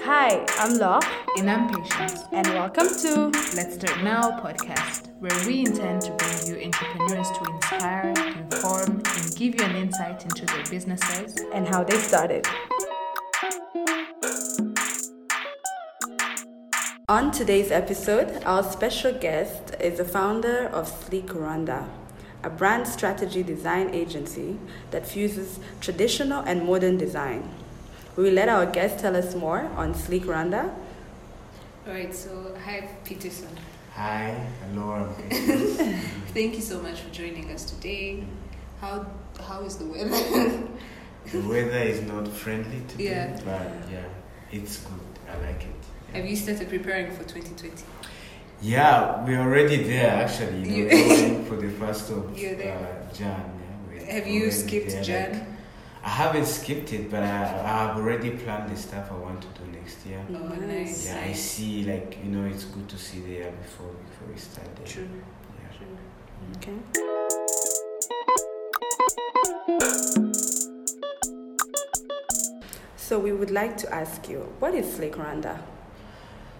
Hi, I'm Law, And I'm Patience. and welcome to Let's Start Now podcast, where we intend to bring you entrepreneurs to inspire, inform, and give you an insight into their businesses. and how they started. On today's episode, our special guest is the founder of Sleek Rwanda, a brand strategy design agency that fuses traditional and modern design. We will let our guest tell us more on Sleek Rwanda. All right, so hi, Peterson. Hi, hello, I'm Thank you so much for joining us today. How how is the weather? the weather is not friendly today, Yeah. but yeah, it's good. I like it. Yeah. Have you started preparing for 2020? Yeah, we're already there actually. You You- know, for the first of You're. Uh, Jan. Yeah, Have you skipped there, Jan? like- I haven't skipped it, but I, I have already planned the stuff I want to do next year. Oh, Nice. nice. Yeah, I see. Like you know, it's good to see the year before before we start. There. True. Yeah. True. Okay. So we would like to ask you, what is Sleek Rwanda?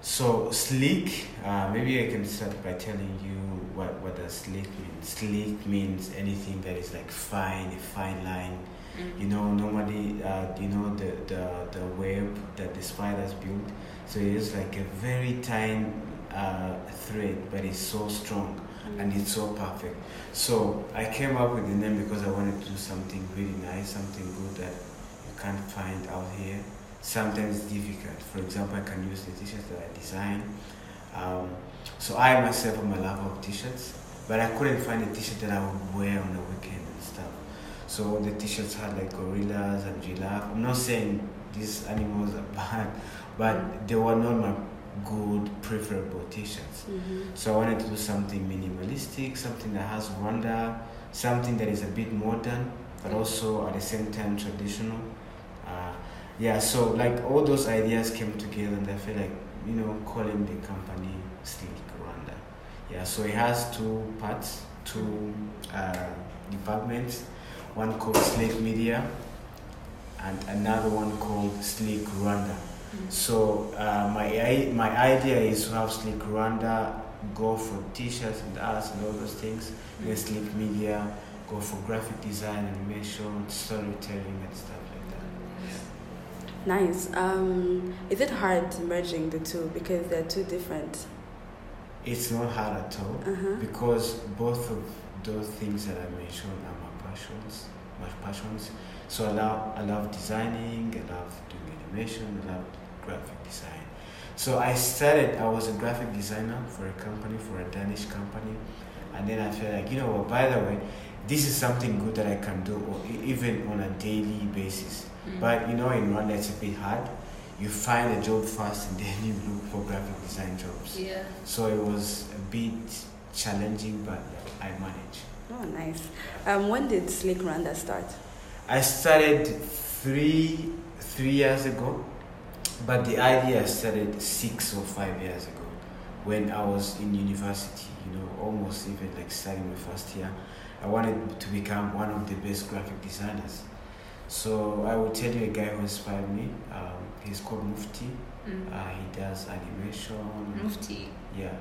So sleek, uh, maybe I can start by telling you what what does sleek mean. Sleek means anything that is like fine, a fine line. Mm. You know, normally, uh, you know the, the the web that the spiders build. So it is like a very tiny uh, thread, but it's so strong and it's so perfect. So I came up with the name because I wanted to do something really nice, something good that you can't find out here. Sometimes it's difficult. For example, I can use the t-shirts that I design. Um, so I myself am a lover of t-shirts, but I couldn't find a t-shirt that I would wear on the weekend and stuff. So the t-shirts had like gorillas and giraffe. I'm not saying these animals are bad, but they were not my good preferable t-shirts. Mhm. So I wanted to do something minimalistic, something that has wonder, something that is a bit modern, but also at the same time traditional. Yeah, so like all those ideas came together, and I feel like you know calling the company Sleek Rwanda. Yeah, so it has two parts, two uh, departments. One called Sleek Media, and another one called Sleek Rwanda. So uh, my i- my idea is to have Sleek Rwanda go for T-shirts and arts and all those things. Then Sleek Media go for graphic design, animation, storytelling, and stuff. Nice. Um, is it hard merging the two because they're two different? It's not hard at all Uh-huh. because both of those things that I mentioned are my passions. My passions. So I love I love designing. I love doing animation. I love graphic design. So I started. I was a graphic designer for a company, for a Danish company, and then I felt like you know what. By the way, this is something good that I can do, or even on a daily basis. Mm. But you know, in Rwanda, it's a bit hard. You find a job first, and then you look for graphic design jobs. Yeah. So it was a bit challenging, but I managed. Oh, nice. Um, when did Slick Rwanda start? I started three three years ago, but the idea started six or five years ago when I was in university. You know, almost even like starting my first year. I wanted to become one of the best graphic designers. So I will tell you a guy who inspired me. Um, he's called Mufti. Mm. Uh, he does animation. Mufti. Yeah.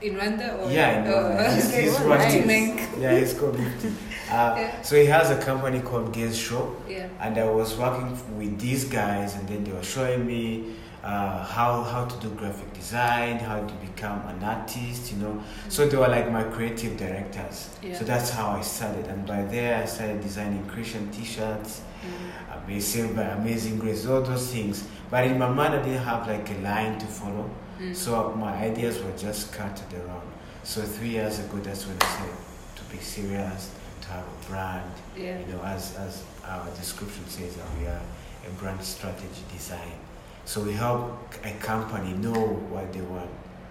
In Rwanda or? Yeah, in Oh, Rwanda. He's- okay. he's Oh, Rwandese. Yeah, he's called Mufti. Uh, Yeah. So he has a company called Gaze Show, Yeah. and I was working with these guys, and then they were showing me uh, how how to do graphic design, how to become an artist, you know. So they were like my creative directors. Yeah. So that's how I started, and by there I started designing Christian T-shirts, Mm. Amazing by Amazing Grace, all those things. But in my mind, I didn't have like a line to follow. Mm. So my ideas were just scattered around. So three years ago, that's when I said to be serious, to have a brand. Yeah. You know, as as our description says, that we are a brand strategy design. So we help a company know what they want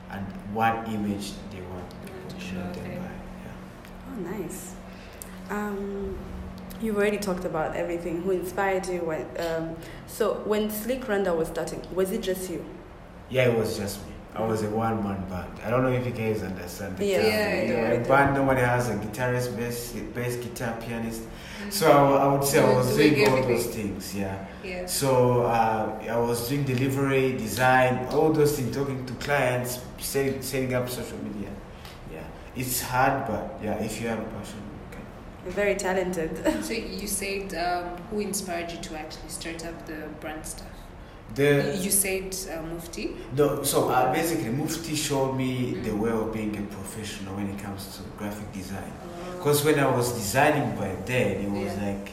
and what image they want to show them by. Yeah. Oh, nice. Um, you've already talked about everything. Who inspired you? When, um, so when Sleek Rwanda was starting, was it just you? Yeah, it was just me. I was a one man band. I don't know if you guys understand. The Yeah. term. Yeah, know, yeah. a band normally has a guitarist, bass, bass guitar, pianist. So I, I would say I was doing doing all everything. those things. Yeah. Yeah. So uh, I was doing delivery, design, all those things, talking to clients, setting, setting up social media. Yeah, it's hard, but yeah, if you have a passion, you can. You're very talented. So you said um, who inspired you to actually start up the brand stuff? The You said uh, Mufti. no, so uh, basically, Mufti showed me Mm. the way of being a professional when it comes to graphic design. Because when I was designing by then, it was Yeah. like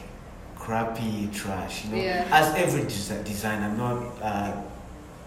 crappy trash, you know. Yeah. As every desi- designer, I'm not uh,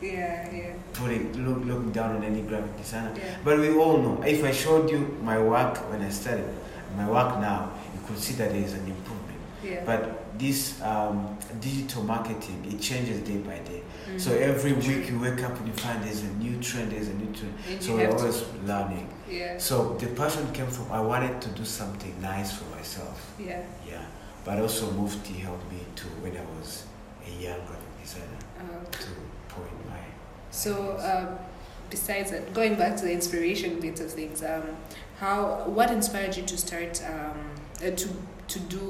yeah, yeah, putting look, looking down on any graphic designer. yeah. But we all know, if I showed you my work when I started, my work now, you could see that there is an improvement. yeah. But this um, digital marketing, it changes day by day. So every week you wake up and you find there's a new trend, there's a new trend. And So we're have to- always learning. yeah, So the passion came from I wanted to do something nice for myself. yeah. Yeah. But also Mufti helped me to when I was a young graphic designer Uh, to point my so um, besides that, going back to the inspiration bit of things, um, how what inspired you to start um, uh, to to do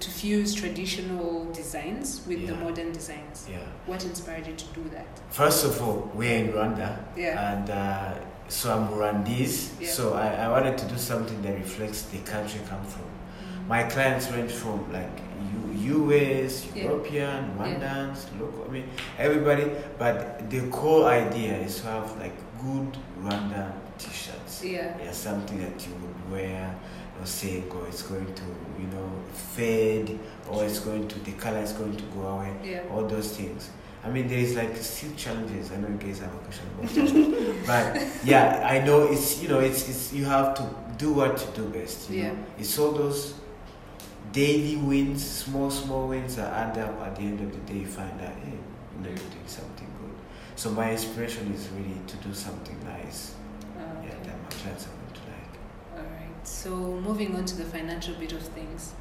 to fuse traditional designs with the modern designs? yeah. What inspired you to do that? First of all, we're in Rwanda. Yeah. And uh, so I'm Rwandese. Yeah. So I, I wanted to do something that reflects the country I come from. My clients range from like U- US, Yeah. European, Rwandans, local, I mean, everybody. But the core idea is to have like good Rwanda t-shirts. Yeah. Yeah, something that you would wear, or saying, oh, it's going to, you know, fade, or it's going to, the color is going to go away Yeah. all those things. I mean, there is like still challenges. I know you guys have a question about that, but yeah, I know it's you know it's it's you have to do what you do best. You Yeah. know? it's all those daily wins, small small wins that add up. At the end of the day, you find out hey, you know, you're doing something good. So my inspiration is really to do something nice. Uh, Yeah, that my clients are going to like. All right. So moving on to the financial bit of things,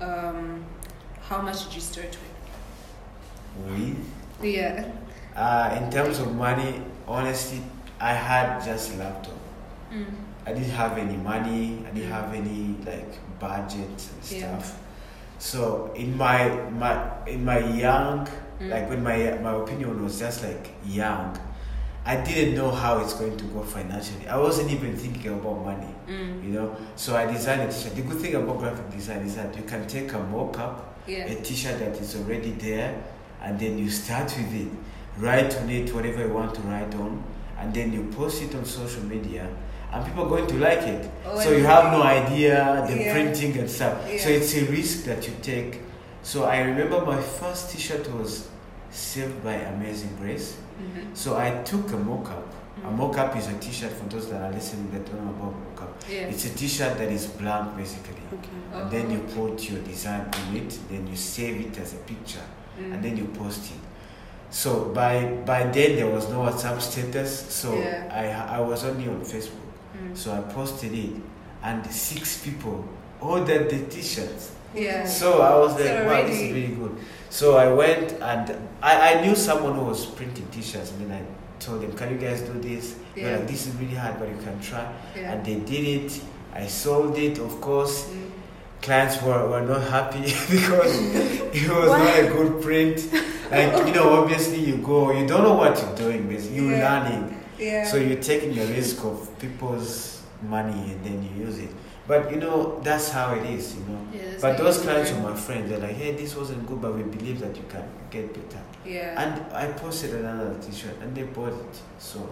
um, how much did you start with? With Yeah. uh, in terms of money, honestly, I had just a laptop. Mm. I didn't have any money. I didn't have any like budget and Yeah. stuff. So in my my in my young Mm. like when my my opinion was just like young, I didn't know how it's going to go financially. I wasn't even thinking about money, Mm. you know. So I designed a t-shirt. The good thing about graphic design is that you can take a mock-up, Yeah. a t-shirt that is already there, and then you start with it. Write on it whatever you want to write on, and then you post it on social media, and people are going to like it. Oh, so you have no idea the Yeah. printing and stuff. So it's a risk that you take. So I remember my first T-shirt was saved by Amazing Grace. Mhm. So I took a mock-up. A Mhm. mock-up is a T-shirt for those that are listening that don't know about mock-up. Yeah. It's a T-shirt that is blank basically. Okay. And then you Uh-huh. put your design on it, then you save it as a picture, Mm. and then you post it. So by by then there was no WhatsApp status, so Yeah. I I was only on Facebook. Mm. So I posted it, and six people ordered the T-shirts. Yeah. So I was like, So wow, this is really good. So I went and I, I knew someone who was printing T-shirts, and then I told them, can you guys do this? They're Yeah. like, this is really hard, but you can try. Yeah. And they did it. I sold it, of course. Mm. Clients were, were not happy because it was not a good print. Like, you know, obviously you go, you don't know what you're doing, basically. You're Yeah. learning. Yeah. So you're taking the risk of people's money and then you use it. But you know, that's how it is, you know. Yeah, but those clients were my friends. They're like, hey, this wasn't good, but we believe that you can get better. Yeah. And I posted another t shirt and they bought it. So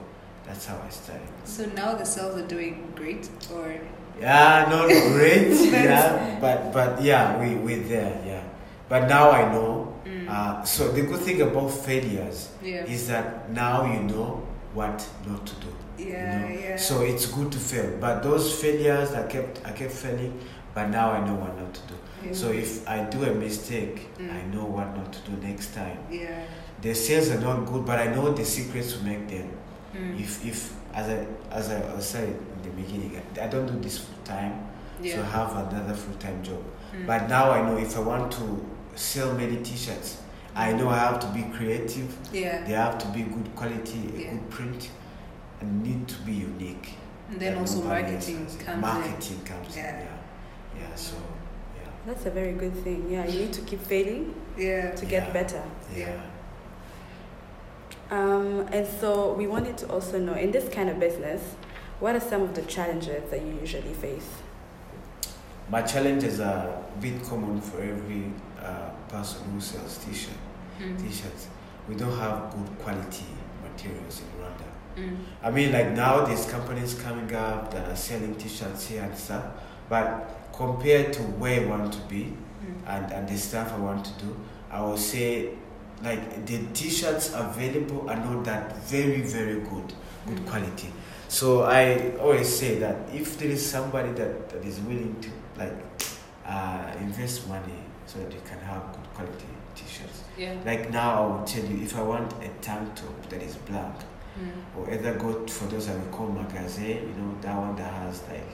that's how I started. so now the sales are doing great, or Yeah, no, no, great. Yeah, but but yeah, we we're there. Yeah, but now I know. Mm. Uh, so the good thing about failures yeah. is that now you know what not to do. You Yeah, know. yeah. So it's good to fail. But those failures, I kept I kept failing, but now I know what not to do. Yeah. So if I do a mistake, Mm. I know what not to do next time. yeah. The sales are not good, but I know the secrets to make them. Mm. If if as I as I said in the beginning, I don't do this full time, yeah. so I have another full time job. Mm. But now I know if I want to sell many T-shirts, I know I have to be creative. yeah. They have to be good quality, a Yeah. good print. Need to be unique. And then that also marketing has. comes Marketing comes Yeah. in. Yeah. Yeah. So. Yeah. That's a very good thing. Yeah, you need to keep failing. Yeah. to get Yeah. better. Yeah. Yeah. Um, and so we wanted to also know in this kind of business, what are some of the challenges that you usually face? My challenges are a bit common for every uh, person who sells t-shirt, Mm. t-shirts. We don't have good quality materials in Rwanda. Mm. I mean, like now there's companies coming up that are selling t-shirts here and stuff, but compared to where I want to be Mm. and, and the stuff I want to do, I would say like the t-shirts available are not that very, very good, good Mm. quality. So I always say that if there is somebody that, that is willing to like uh, invest money so that you can have good quality t-shirts. Yeah. Like now I will tell you if I want a tank top that is black, Mm. or either go for those that we call magazine, you know, that one that has like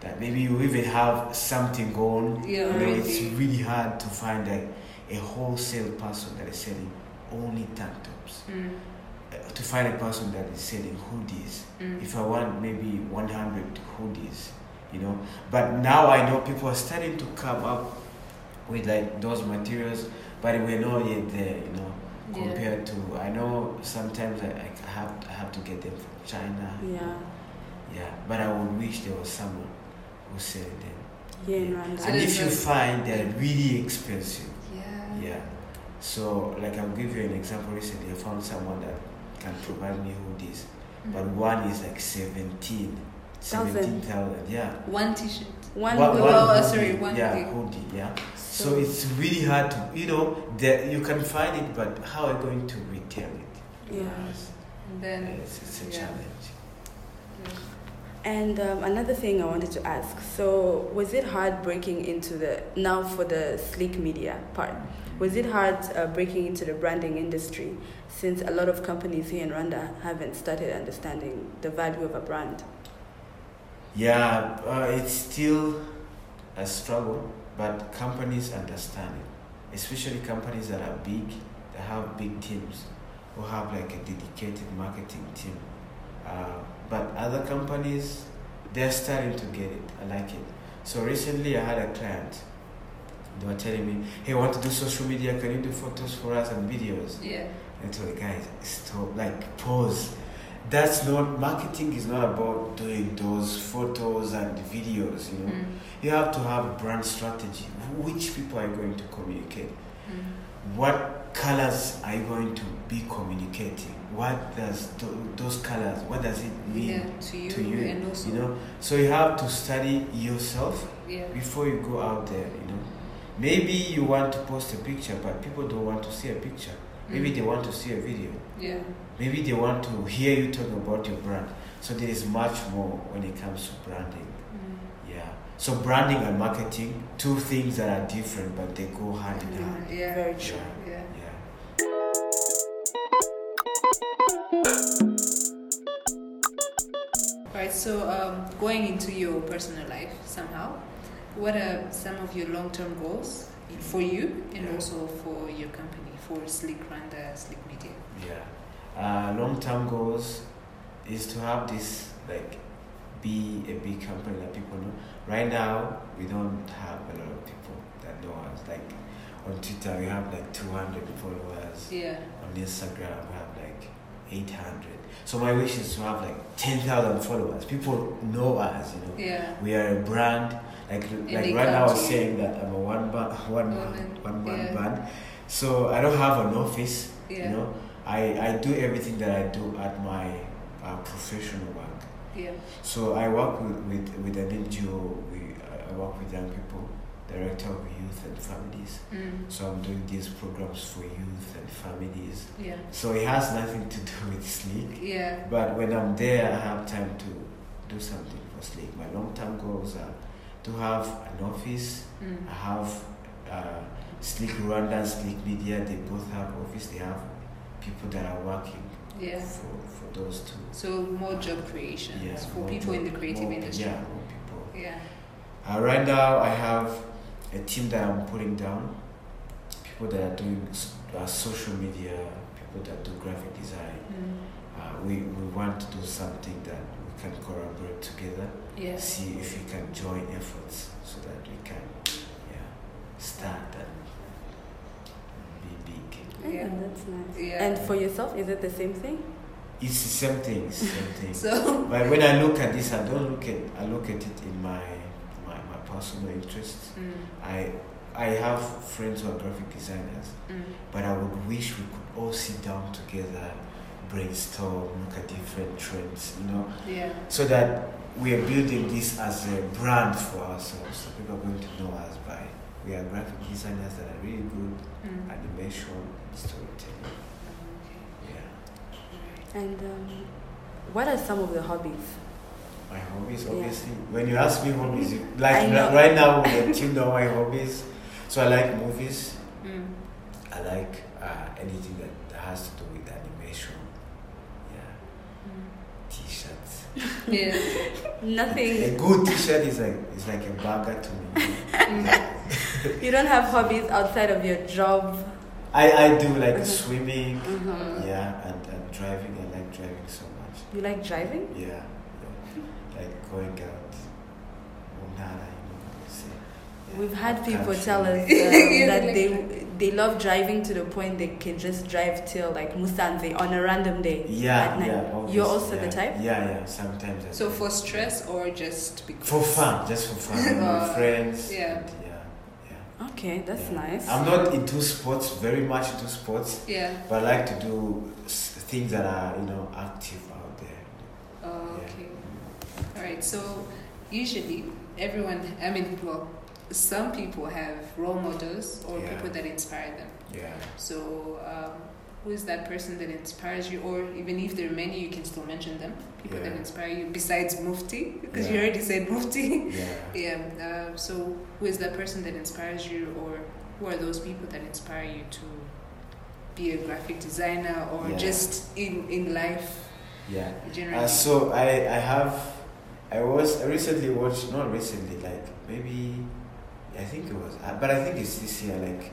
that maybe you even have something going. Yeah, You know, it's really hard to find like a wholesale person that is selling only tank tops. Mm. Uh, to find a person that is selling hoodies. Mm. If I want maybe 100 hoodies, you know. But now I know people are starting to come up with like those materials, but we're not yet there, you know Yeah. compared to I know sometimes I, I have I have to get them from China. Yeah, Yeah, but I would wish there was someone who sell them. here in Yeah. So And if you find they're really expensive, Yeah. yeah. So like I'll give you an example. Recently, I found someone that can provide me hoodies, Mm. but one is like 17. Thousand. 17,000, yeah. One t-shirt. One, One- hoodie. one Oh, hoodie, sorry, one yeah, hoodie. hoodie, yeah. So So- it's really hard to, you know, that you can find it, but how are you going to retail it? Yeah. Yes. And then. It's, it's a yeah. challenge. And um, another thing I wanted to ask so, was it hard breaking into the now for the sleek media part? Was it hard uh, breaking into the branding industry since a lot of companies here in Rwanda haven't started understanding the value of a brand? Yeah, uh, it's still a struggle, but companies understand it, especially companies that are big, that have big teams, who have like a dedicated marketing team. Uh, but other companies, they're starting to get it. I like it. So recently, I had a client. They were telling me, "Hey, want to do social media. Can you do photos for us and videos?" Yeah. I told the guys, stop, like, pause. That's not, marketing is not about doing those photos and videos, you know. Mm. You have to have brand strategy. Which people are you going to communicate? Mm. What colors are you going to be communicating? What does th- those colors, what does it mean Yeah. To you, to you? and also. You know, so you have to study yourself Yeah. before you go out there, you know. Maybe you want to post a picture, but people don't want to see a picture. Maybe Mm. they want to see a video. Yeah. Maybe they want to hear you talk about your brand. So there is much more when it comes to branding. Mm. Yeah. So branding and marketing, two things that are different, but they go hand in hand. Yeah. Very true. Yeah. Yeah. Right. So, um, going into your personal life somehow, what are some of your long-term goals for you and Yeah. also for your company, for Slick Rwanda, Slick Media? Yeah. Uh, long-term goals is to have this like be a big company that people know. Right now, we don't have a lot of people that know us. Like on Twitter, we have like 200 followers. Yeah. on Instagram we have like 800 so my wish is to have like 10,000 followers people know us you know Yeah. we are a brand like like right now I was saying that I'm a one ba- one man one man yeah. band so I don't have an office Yeah. you know I I do everything that I do at my uh, professional work Yeah. so I work with with, with an NGO we I work with young people director of youth and families Mm. so I'm doing these programs for youth and families Yeah. so it has nothing to do with Sleek. Yeah. But when I'm there, I have time to do something for Sleek. My long term goals are to have an office. Mm. I have uh, Sleek Rwanda and Sleek Media. They both have office. They have people that are working Yeah. for, for those two. So more job creation Yeah, for people in the creative more- industry. Yeah, more people. Yeah. Uh, right now, I have a team that I'm putting down. People that are doing uh, social media. People that do graphic design. Mm. uh, we, we want to do something that we can collaborate together, Yeah. see if we can join efforts so that we can yeah, start big. Yeah, Yeah. that's nice. Yeah. And for yourself, is it the same thing? It's the same thing, it's the same thing. So But when I look at this, I don't look at I look at it in my my, my personal interests. Mm, I I have friends who are graphic designers, mm, but I would wish we could all sit down together, brainstorm, look at different trends, you know, yeah. so that we are building this as a brand for ourselves. So people are going to know us by we are graphic designers that are really good Mm. animation, storytelling. Yeah. And um, what are some of the hobbies? My hobbies, Yeah. obviously. When you ask me hobbies, you- like right now, we you know my hobbies. So I like movies. Mm. I like uh, anything that, that has to do with animation. Yeah, Mm. t-shirts. Yeah. Nothing. A good t-shirt is like is like a burger to me. Mm. You don't have hobbies outside of your job. I, I do like Mhm. swimming. Mhm. Yeah, and, and driving. I like driving so much. You like driving? Yeah, yeah. like going out. Unara, you know, say. Yeah, We've had out people tell us um, that like they they love driving to the point they can just drive till like Musanze on a random day. Yeah, at night. yeah. You're also yeah. the type. Yeah, yeah. Sometimes. I So do. for stress or just because? For fun, just for fun. with my friends. yeah. and yeah, yeah. Okay, that's Yeah. nice. I'm not into sports, very much into sports, Yeah. but I like to do things that are, you know, active out there. Oh, Yeah. okay. All right. So usually everyone, I mean, well, some people have role models or Yeah. people that inspire them. Yeah. So um, who is that person that inspires you? Or even if there are many, you can still mention them. People that inspire you besides Mufti, because you already said Mufti. Yeah. yeah. Uh, so who is that person that inspires you, or who are those people that inspire you to be a graphic designer, or Yeah. just in in life Yeah. generally? Uh, so I, I have, I was, I recently watched, not recently, like maybe, I think it was, uh, but I think it's this year, like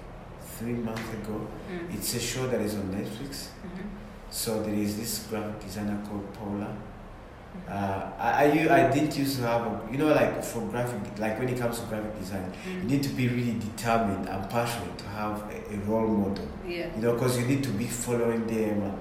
three months ago. Mm. It's a show that is on Netflix. Mhm. So there is this graphic designer called Paula. Mhm. Uh, I, I, I didn't used to have, a, you know, like for graphic, like when it comes to graphic design, you Mm. need to be really determined and passionate to have a, a role model. Yeah. You know, because you need to be following them and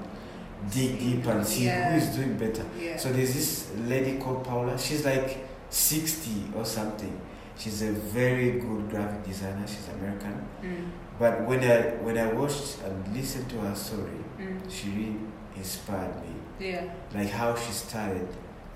dig deep and see Yeah. who is doing better. Yeah. So there's this lady called Paula. She's like 60 or something. She's a very good graphic designer. She's American. Mm. But when I when I watched and listened to her story, Mm. she really inspired me. Yeah. Like how she started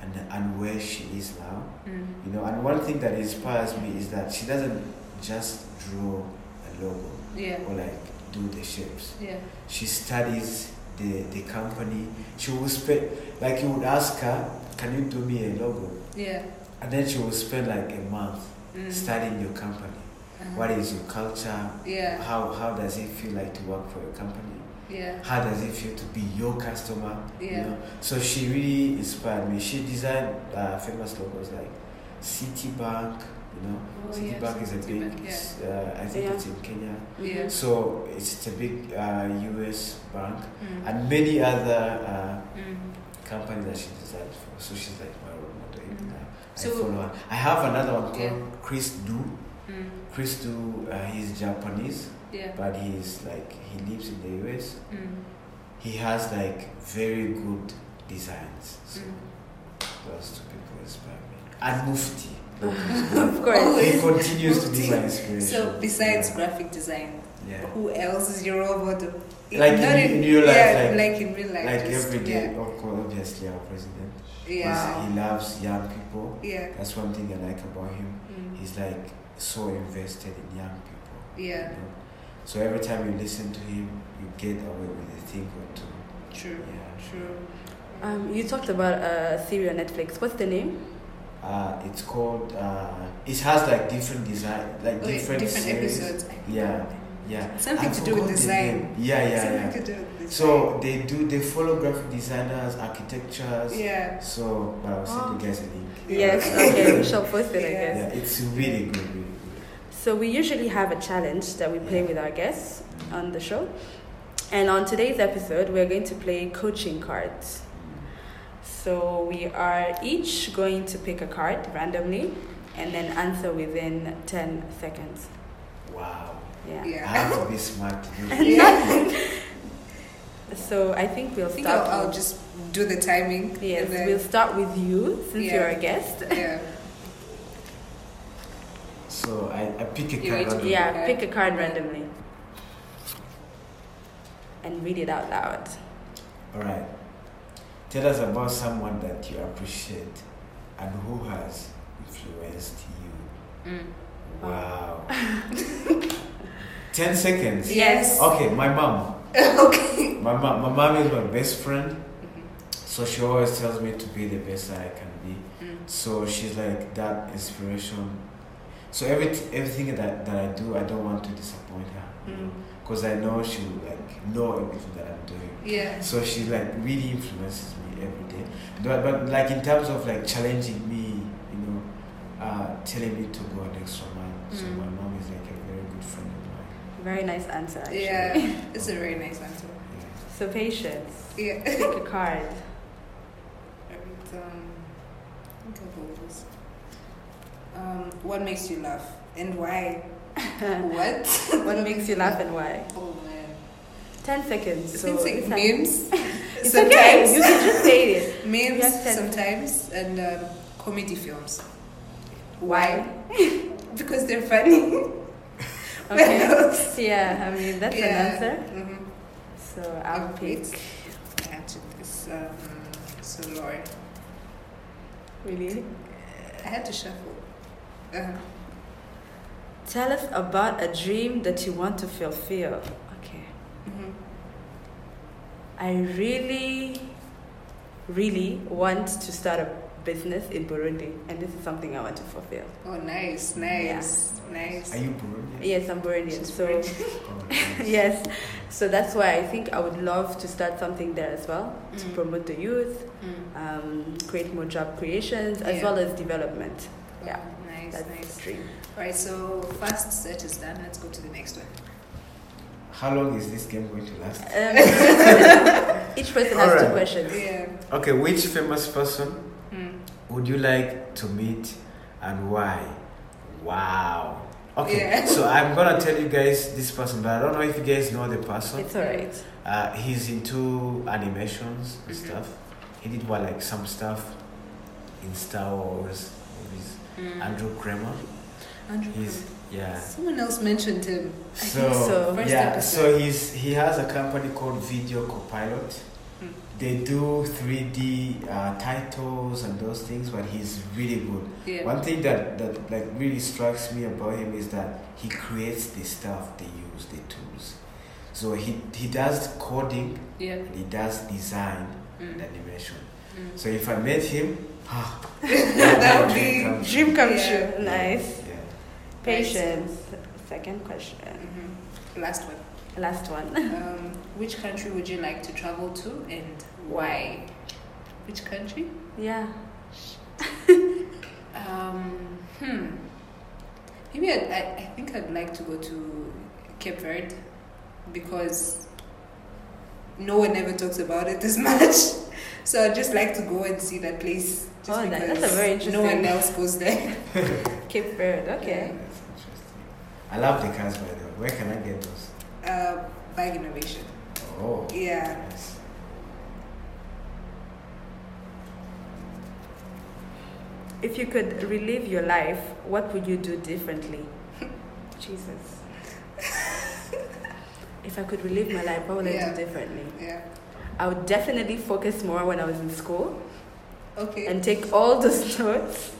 and and where she is now. Mm. You know, and one thing that inspires me is that she doesn't just draw a logo Yeah. or like do the shapes. Yeah. She studies the the company. She will spend like you would ask her, "Can you do me a logo?" Yeah. And then she will spend like a month Mm. studying your company. Uh-huh. What is your culture? Yeah. How how does it feel like to work for your company? Yeah. How does it feel to be your customer? You Yeah. know? So she really inspired me. She designed uh, famous logos like Citibank. You know, Oh, Citibank yes, is a big. Yeah. Uh, I think Yeah. it's in Kenya. Yeah. So it's a big uh, U.S. bank Mm. and many other uh, Mm. companies that she designed for. So she's like my role model. Mhm. Uh, So- I follow her. I have another one called Yeah. Chris Do. Mm. Chris Do, uh, he's Japanese, Yeah. but he's like he lives in the U.S. Mm. He has like very good designs. So Mm. those two people inspire me. And Mufti. of course. he continues to be my inspiration. So besides yeah. graphic design, yeah. who else is your role model? Like in- in real life, yeah, like- like, in real life. like every day, Yeah. of course, obviously our president. Yeah. He's- He loves young people. Yeah. That's one thing I like about him. Mm. He's like so invested in young people. Yeah. you know. So every time you listen to him, you get away with a thing or two. True. Yeah. True. Um, you talked about a series on Netflix. What's the name? Uh, it's called. Uh, it has like different design, like yeah, different, different series. episodes. Yeah, yeah. Something to do with the design. name. Yeah, yeah, Something yeah. to do with design. So they do. They follow graphic designers, architectures. yeah. So, but I'll send you guys a link. Yes. Okay, we shall post it. I guess. Yeah, it's really good, really good. So we usually have a challenge that we play with our guests on the show. And on today's episode, we're going to play coaching cards. So we are each going to pick a card randomly and then answer within 10 seconds. Wow. Yeah. Yeah. I have to be smart to do this. Yeah. So I think we'll I think start. I'll, I'll just do the timing. yes, then- we'll start with you since Yeah. you're a guest. yeah. So I, I pick a You card. randomly. Yeah, Okay. pick a card randomly and read it out loud. All right. Tell us about someone that you appreciate and who has influenced you. Mm. Wow. 10 seconds. Yes. Okay, my mom. okay. My mom, my mom is my best friend. So she always tells me to be the best that I can be. Mm. So she's like that inspiration. So every everything that, that I do, I don't want to disappoint her. Mm. Because I know she will like know everything that I'm doing. Yeah. So she like really influences me every day. But, but like in terms of like challenging me, you know, uh, telling me to go an extra mile. So Mm. my mom is like a very good friend of mine. Very nice answer, actually. Yeah. It's a very nice answer. So patience. Yeah. Pick a card. Alright, um, I think I'll this. Um, what makes you laugh and why? what? what makes you laugh and why? Oh man. 10 seconds. So It's like this memes. It's okay. You can just say it. memes sometimes and um, comedy films. Why? Because they're funny. Okay. Yeah, I mean, that's an answer. hmm So I'll pick. I had to this. Um, so Lord, Really? I had to shuffle. Uh-huh. Tell us about a dream that you want to fulfill. Okay. hmm I really, really want to start a business in Burundi, and this is something I want to fulfill. Oh, nice, nice, nice. Are you Burundian? Yes, I'm Burundian, She's so Burundian. Oh, yes, so that's why I think I would love to start something there as well to Mm. promote the youth, Mm. um, create more job creations as Yeah. well as development. Oh, Yeah, nice, That's nice. the dream. Right, so first set is done. Let's go to the next one. How long is this game going to last? Um, each person has two questions. Yeah. Okay, which famous person. Would you like to meet and why? Wow. Okay, Yeah. so I'm gonna tell you guys this person, but I don't know if you guys know the person. It's alright. Uh, he's into animations and Mhm. stuff. He did what like some stuff in Star Wars movies. Mm. Andrew Kramer. Andrew He's Kramer. yeah. Someone else mentioned him. I think so. First yeah, episode. so he's he has a company called Video Copilot. They do 3D uh, titles and those things, but he's really good. Yeah. One thing that, that like really strikes me about him is that he creates the stuff they use, the tools. So he he does coding Yeah. and he does design and Mm. animation. Mm. So if I met him, ah, That would be- dream come Dream come Yeah. true. Nice. Yeah. Patience. Second question. Mhm. Last one. Last one. Um, which country would you like to travel to and why? Which country? Yeah. Um, hmm. Maybe I'd, I, I think I'd like to go to Cape Verde because no one ever talks about it as much. So I'd just like to go and see that place. Just Oh, that- because that's a very interesting. No one else goes there. Cape Verde. Okay. That's interesting. I love the cars by the way. Where can I get those? Uh, bag innovation. Oh. Yeah. Nice. If you could relive your life, what would you do differently? Jesus. if I could relive my life, what would I do differently? Yeah. I would definitely focus more when I was in school Okay. and take all those notes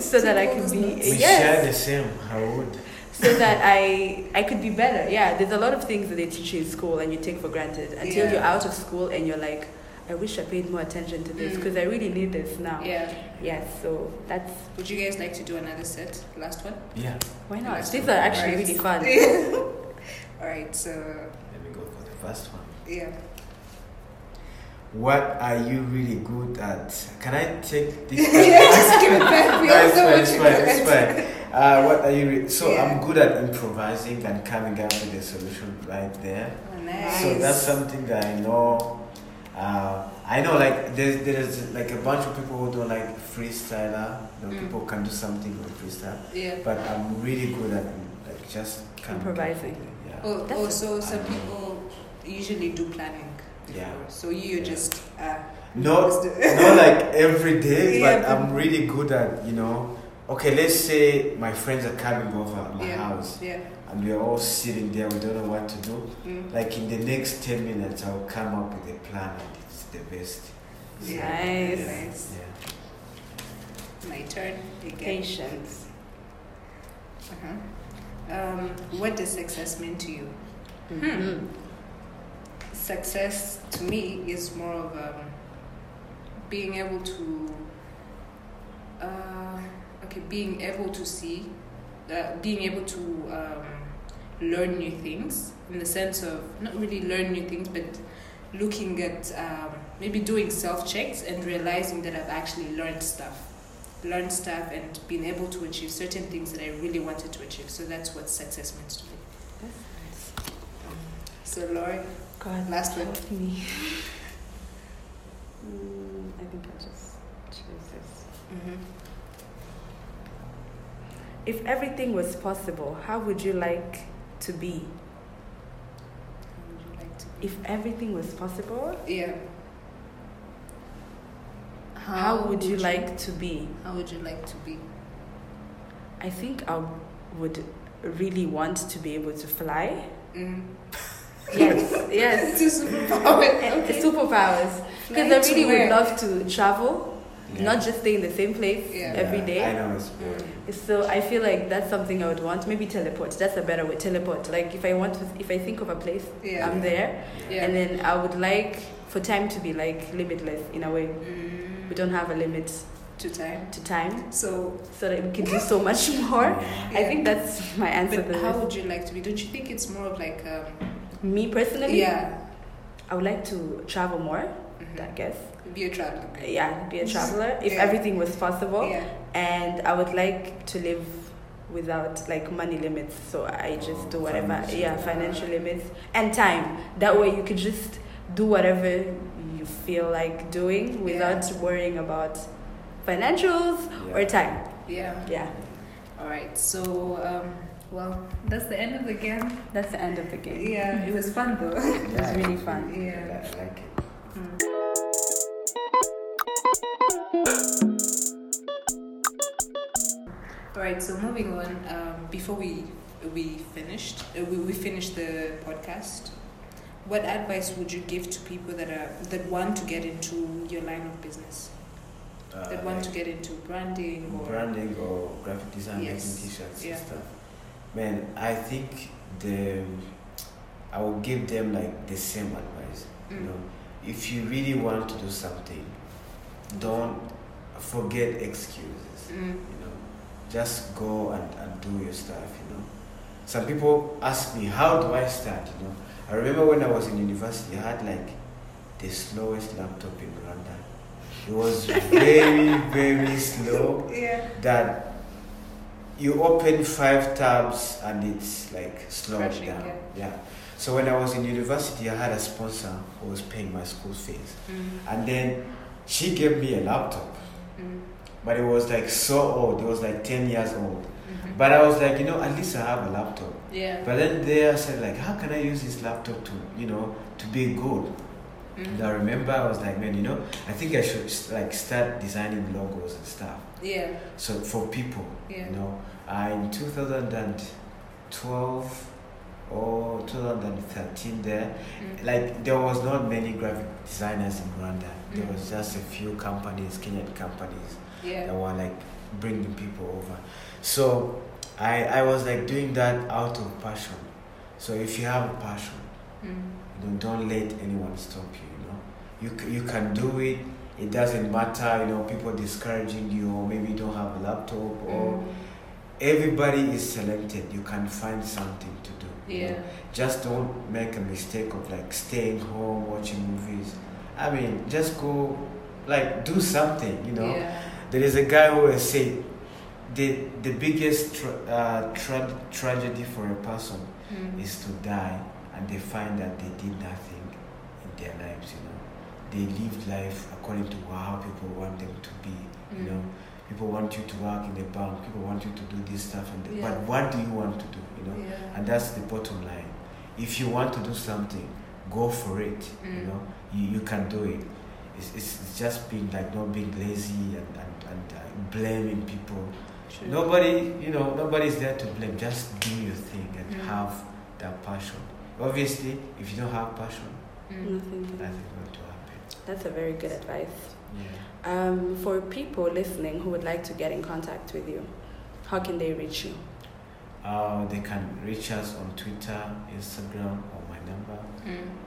so that I Take all could be notes. We yes, share the same. I would. So that I I could be better. Yeah, there's a lot of things that they teach you in school and you take for granted until Yeah. you're out of school and you're like, I wish I paid more attention to this Mm. because I really need this now. yeah. Yes, so that's Would you guys like to do another set? Last one? Yeah. why not? Last These one. are actually Alright. really fun. Alright, so Let me go for the first one. yeah. What are you really good at? Can I take this? yeah, just give it back. We No, it's also want you fine, to it's answer. fine. Uh, what are you? Re- so Yeah. I'm good at improvising and coming up with a solution right there. Oh, nice. So that's something that I know uh, I know like there's there's like a bunch of people who don't like freestyler. You know, Mm. people can do something with freestyle, Yeah. but I'm really good at like just kind of Improvising. get- Yeah. Oh, That's- also, some people usually do planning. Yeah. So you Yeah. just uh, Not just not like every day, Yeah, but but- I'm really good at you know. Okay, let's say my friends are coming over at my yeah. house, Yeah. and we're all sitting there. We don't know what to do. Mm. Like in the next ten minutes, I'll come up with a plan, and it's the best. Yeah. Nice. Nice. Yeah. My turn again. Patience. Uh-huh. Um, what does success mean to you? Mhm. Success to me is more of um, being able to, being able to see, uh, being able to um, learn new things in the sense of not really learn new things, but looking at um, maybe doing self checks and realizing that I've actually learned stuff. Learned stuff and been able to achieve certain things that I really wanted to achieve. So that's what success means to me. So, Laurie, God, Last one. me. Mm, I think I'll just choose this. mm-hmm. If everything was possible, how would you like to be? How would you like to be? If everything was possible, Yeah. how, would you like to be? How would you like to be? I think I would really want to be able to fly. Mm. Yes, yes. it's a superpower. Okay. Superpowers. Because I really would love to travel, Yeah. not just stay in the same place Yeah. every Yeah, day. I know it's boring. So I feel like that's something I would want. Maybe teleport. That's a better way. Teleport. Like if I want to, if I think of a place, Yeah. I'm there, Yeah. and then I would like for time to be like limitless in a way. Mm. We don't have a limit to time. to time, So, so that we can do so much more. I think that's my answer but to how this. would you like to be? Don't you think it's more of like, um, Me personally, yeah, I would like to travel more. Mhm. I guess. Be a traveler? Yeah, be a traveler if Yeah. everything was possible. Yeah. and I would like to live without like money limits. So I just Oh, do whatever, financial. yeah, financial limits and time. That way you could just do whatever you feel like doing without worrying about financials or time. Yeah. Yeah, All right. So, um, well, that's the end of the game. that's the end of the game. Yeah, it was fun though. It was really fun. Yeah. All right, so moving on. Um, before we we finished, uh, we we finished the podcast. What advice would you give to people that are that want to get into your line of business? Uh, That want to get into branding or branding or graphic design, Yes. making t-shirts Yeah. and stuff. Man, I think the I will give them like the same advice. You Mm. know, if you really want to do something, don't forget excuses. Mm. Just go and, and do your stuff. You know, some people ask me how do I start. You know, I remember when I was in university, I had like the slowest laptop in Rwanda. It was very very slow Yeah. that you open five tabs and it's like slowed Crashing, down. yeah. Yeah. So when I was in university, I had a sponsor who was paying my school fees, Mm. and then she gave me a laptop, Mm. But it was like so old. It was like ten years old. Mhm. But I was like, you know, at least I have a laptop. yeah. But then there I said like, how can I use this laptop to, you know, to be good? Mm. And I remember I was like, man, you know, I think I should like start designing logos and stuff. Yeah. So for people, Yeah. you know, uh, in 2012 or 2013 there, Mm. like there was not many graphic designers in Rwanda. There Mm. was just a few companies, Kenyan companies that Yeah. were like bringing people over. So I, I was like doing that out of passion. So if you have a passion, Mm. you know, don't let anyone stop you. You know, you you can do it. It doesn't matter. You know, people discouraging you, or maybe you don't have a laptop, or Mm. everybody is selected. You can find something to do. you Yeah. know. Just don't make a mistake of like staying home watching movies. I mean, just go, like, do something. You know. Yeah. There is a guy who has said, the the biggest tra- uh, tra- tragedy for a person Mm. is to die and they find that they did nothing in their lives, you know. they lived life according to how people want them to be. You Mm. know, people want you to work in the bank. People want you to do this stuff, and that. Yeah. but what do you want to do? You know, Yeah. and that's the bottom line. If you want to do something, go for it. You Mm. know, you, you can do it. It's, it's, it's just being like not being lazy and, and, and uh, blaming people. True. Nobody, you know, nobody's there to blame. Just do your thing and Mm. have that passion. Obviously, if you don't have passion, Mm. Nothing. nothing's going to happen. That's a very good advice. Yeah. Um, for people listening who would like to get in contact with you, how can they reach you? Uh, they can reach us on Twitter, Instagram, or my number. Mm.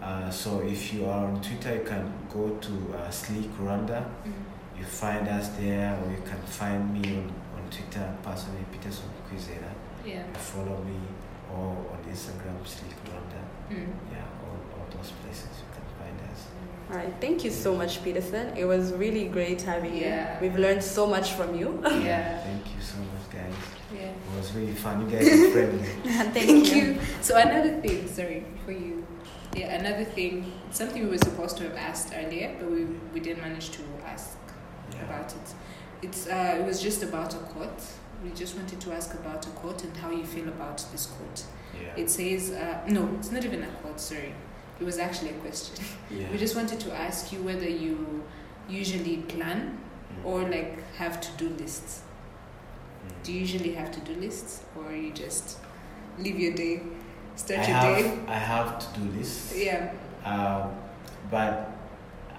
Uh, so if you are on Twitter, you can go to uh, Sleek Rwanda. Mm. You find us there, or you can find me on, on Twitter, personally Peterson Kwizera. Yeah. You follow me, or on Instagram, Sleek Rwanda. Mm. Yeah, all, all those places you can find us. All right. Thank you so much, Peterson. It was really great having Yeah. you. We've learned so much from you. Yeah. Thank you so much, guys. Yeah. It was really fun. You guys are friendly. Thank, Thank you. So another thing, sorry, for you. Yeah, another thing, something we were supposed to have asked earlier, but we, we didn't manage to ask Yeah. about it. It's uh, it was just about a quote. We just wanted to ask about a quote and how you feel about this quote. Yeah. It says, uh, no, it's not even a quote. Sorry, it was actually a question. yeah. We just wanted to ask you whether you usually plan Mm. or like have to do lists. Mm. Do you usually have to do lists, or you just live your day, start I your have, day? I have to do this. Yeah. Um, but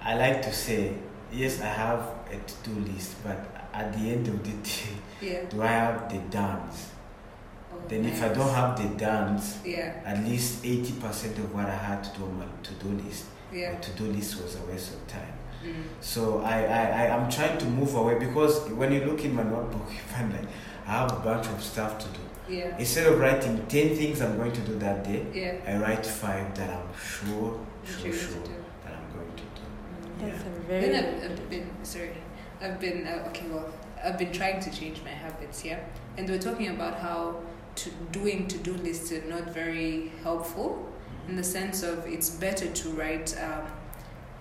I like to say, yes, I have a to do list, but at the end of the day, Yeah. do I have the dance? Oh, Then if I don't have the dance, Yeah. at least 80% of what I had to do on my to do list, Yeah. my to do list was a waste of time. Mm. So I, I, I am trying to move away because when you look in my notebook, you find like I have a bunch of stuff to do. Yeah. Instead of writing 10 things I'm going to do that day, Yeah. I write five that I'm sure, What sure, sure want to do. that I'm going to do. Mm. That's Yeah. a very Then I've, I've been sorry. I've been uh, okay. Well, I've been trying to change my habits. Yeah, and we're talking about how to doing to do lists are not very helpful in the sense of it's better to write. Um,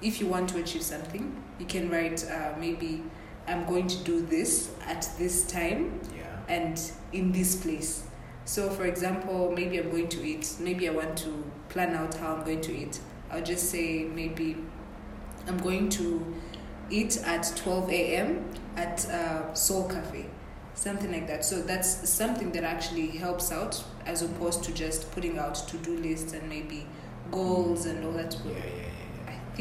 if you want to achieve something, you can write uh, maybe I'm going to do this at this time Yeah. And in this place. So, for example, maybe I'm going to eat. Maybe I want to plan out how I'm going to eat. I'll just say maybe I'm going to eat at 12 a.m. at uh, Soul Cafe, something like that. So that's something that actually helps out as opposed to just putting out to-do lists and maybe goals and all that. Yeah, yeah,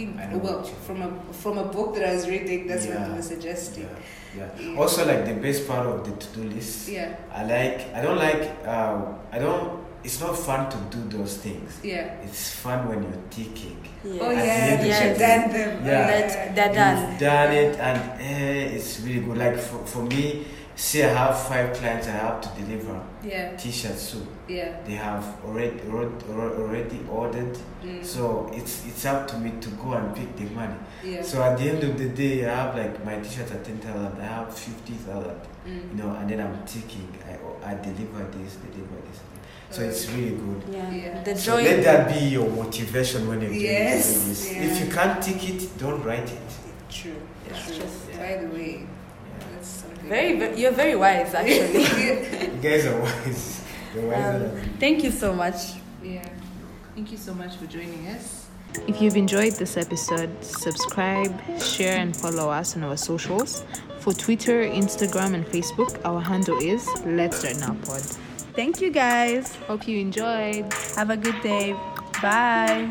well from a from a book that I was reading, that's what Yeah. they were suggesting. yeah. Yeah. yeah. Also, like the best part of the to-do list, Yeah, I like. I don't like. Uh, I don't. It's not fun to do those things. yeah. It's fun when you're ticking. Yeah. Oh At yeah, end of you the should day. done them. Yeah. That, they're done. You've done it, and eh, it's really good. Like for, for me, say I have five clients I have to deliver Yeah, t-shirts to. yeah. They have already already already ordered, Mm. so it's it's up to me to go and pick the money. yeah. So at the end of the day, I have like my t-shirts at ten thousand. I have fifty thousand, Mm. you know, and then I'm ticking. I I deliver this, deliver this. So it's really good. Yeah. Yeah. The So joy. let that be your motivation when you're doing Yes, this. yeah. If you can't take it, don't write it. True. Yeah. True. Just- By the way, Yeah. that's something. very, ve- you're very wise, actually. You guys are wise. You're wiser Um, than thank you so much. yeah. Thank you so much for joining us. If you've enjoyed this episode, subscribe, share, and follow us on our socials. For Twitter, Instagram, and Facebook, our handle is Let's Start Now Pod. Thank you, guys. Hope you enjoyed. Have a good day. Bye.